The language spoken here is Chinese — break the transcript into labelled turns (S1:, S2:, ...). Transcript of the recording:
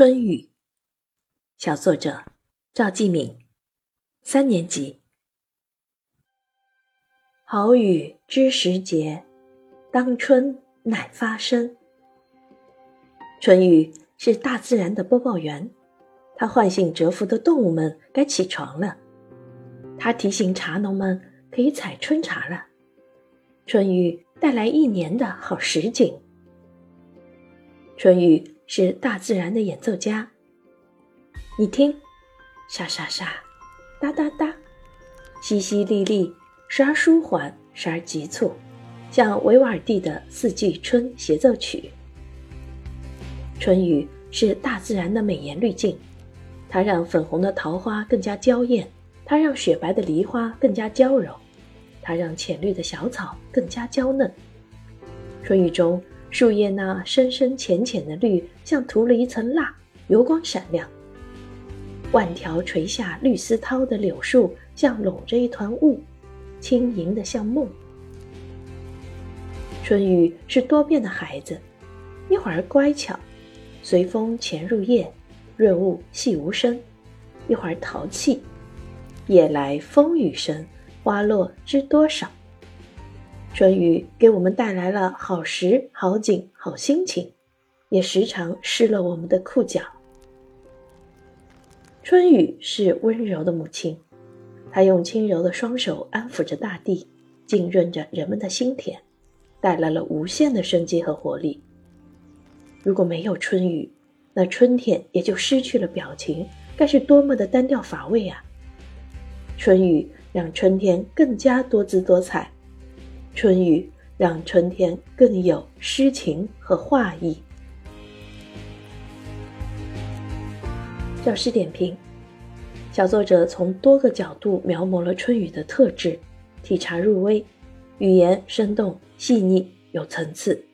S1: 春雨，小作者赵继敏，三年级。好雨知时节，当春乃发生。春雨是大自然的播报员，它唤醒蛰伏的动物们该起床了，它提醒茶农们可以采春茶了。春雨带来一年的好时景。春雨。是大自然的演奏家。你听，沙沙沙，哒哒哒，淅淅沥沥，时而舒缓，时而急促，像维瓦尔第的《四季春协奏曲》。春雨是大自然的美颜滤镜，它让粉红的桃花更加娇艳，它让雪白的梨花更加娇柔，它让浅绿的小草更加娇嫩。春雨中。树叶那深深浅浅的绿，像涂了一层蜡，油光闪亮。万条垂下绿丝绦的柳树，像笼着一团雾，轻盈的像梦。春雨是多变的孩子，一会儿乖巧，随风潜入夜，润物细无声；一会儿淘气，夜来风雨声，花落知多少。春雨给我们带来了好时、好景、好心情，也时常湿了我们的裤脚。春雨是温柔的母亲，她用轻柔的双手安抚着大地，浸润着人们的心田，带来了无限的生机和活力。如果没有春雨，那春天也就失去了表情，该是多么的单调乏味啊！春雨让春天更加多姿多彩。春雨让春天更有诗情和画意。教师点评：小作者从多个角度描摹了春雨的特质，体察入微，语言生动细腻有层次。